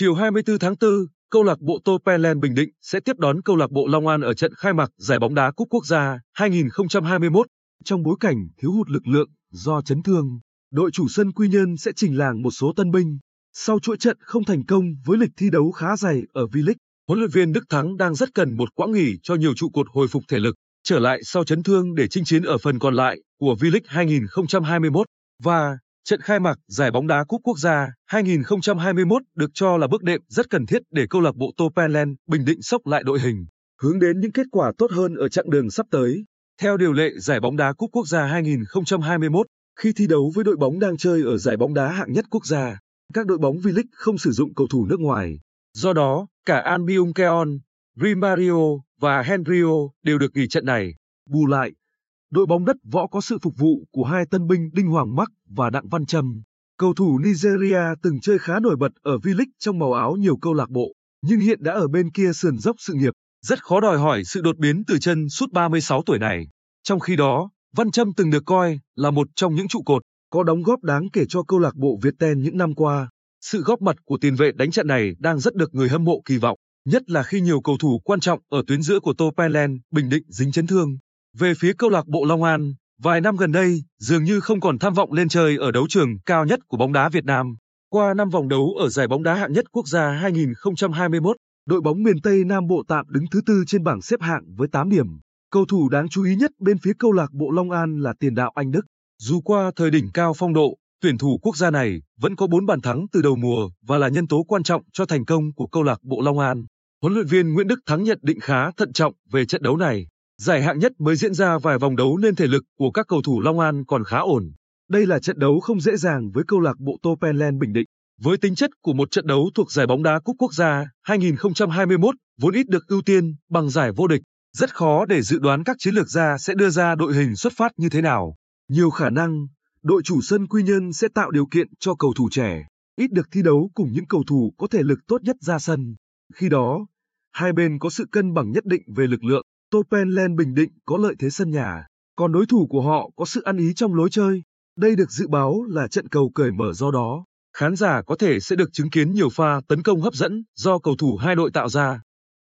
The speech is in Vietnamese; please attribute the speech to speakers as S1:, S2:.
S1: Chiều 24 tháng 4, câu lạc bộ Topelen Bình Định sẽ tiếp đón câu lạc bộ Long An ở trận khai mạc giải bóng đá cúp quốc gia 2021. Trong bối cảnh thiếu hụt lực lượng do chấn thương, đội chủ sân Quy Nhơn sẽ chỉnh làng một số tân binh. Sau chuỗi trận không thành công với lịch thi đấu khá dày ở V-League, huấn luyện viên Đức Thắng đang rất cần một quãng nghỉ cho nhiều trụ cột hồi phục thể lực, trở lại sau chấn thương để chinh chiến ở phần còn lại của V-League 2021 và Trận khai mạc giải bóng đá cúp quốc gia 2021 được cho là bước đệm rất cần thiết để câu lạc bộ Topenland Bình Định sốc lại đội hình, hướng đến những kết quả tốt hơn ở chặng đường sắp tới. Theo điều lệ giải bóng đá cúp quốc gia 2021, khi thi đấu với đội bóng đang chơi ở giải bóng đá hạng nhất quốc gia, các đội bóng V-League không sử dụng cầu thủ nước ngoài. Do đó, cả Albion Keon, Rimario và Henrio đều được nghỉ trận này. Bù lại, đội bóng đất võ có sự phục vụ của hai tân binh Đinh Hoàng Mắc và Đặng Văn Trâm. Cầu thủ Nigeria từng chơi khá nổi bật ở V-League trong màu áo nhiều câu lạc bộ, nhưng hiện đã ở bên kia sườn dốc sự nghiệp, rất khó đòi hỏi sự đột biến từ chân suốt 36 tuổi này. Trong khi đó, Văn Trâm từng được coi là một trong những trụ cột có đóng góp đáng kể cho câu lạc bộ Viettel những năm qua. Sự góp mặt của tiền vệ đánh trận này đang rất được người hâm mộ kỳ vọng, nhất là khi nhiều cầu thủ quan trọng ở tuyến giữa của Topenland Bình Định dính chấn thương. Về phía câu lạc bộ Long An, vài năm gần đây dường như không còn tham vọng lên chơi ở đấu trường cao nhất của bóng đá Việt Nam. Qua năm vòng đấu ở giải bóng đá hạng nhất quốc gia 2021, đội bóng miền Tây Nam Bộ tạm đứng thứ tư trên bảng xếp hạng với 8 điểm. Cầu thủ đáng chú ý nhất bên phía câu lạc bộ Long An là tiền đạo Anh Đức. Dù qua thời đỉnh cao phong độ, tuyển thủ quốc gia này vẫn có 4 bàn thắng từ đầu mùa và là nhân tố quan trọng cho thành công của câu lạc bộ Long An. Huấn luyện viên Nguyễn Đức Thắng nhận định khá thận trọng về trận đấu này. Giải hạng nhất mới diễn ra vài vòng đấu nên thể lực của các cầu thủ Long An còn khá ổn. Đây là trận đấu không dễ dàng với câu lạc bộ Topenland Bình Định. Với tính chất của một trận đấu thuộc giải bóng đá cúp quốc gia 2021 vốn ít được ưu tiên bằng giải vô địch, rất khó để dự đoán các chiến lược gia sẽ đưa ra đội hình xuất phát như thế nào. Nhiều khả năng, đội chủ sân Quy Nhơn sẽ tạo điều kiện cho cầu thủ trẻ, ít được thi đấu cùng những cầu thủ có thể lực tốt nhất ra sân. Khi đó, hai bên có sự cân bằng nhất định về lực lượng. Topenland Bình Định có lợi thế sân nhà, còn đối thủ của họ có sự ăn ý trong lối chơi. Đây được dự báo là trận cầu cởi mở do đó. Khán giả có thể sẽ được chứng kiến nhiều pha tấn công hấp dẫn do cầu thủ hai đội tạo ra.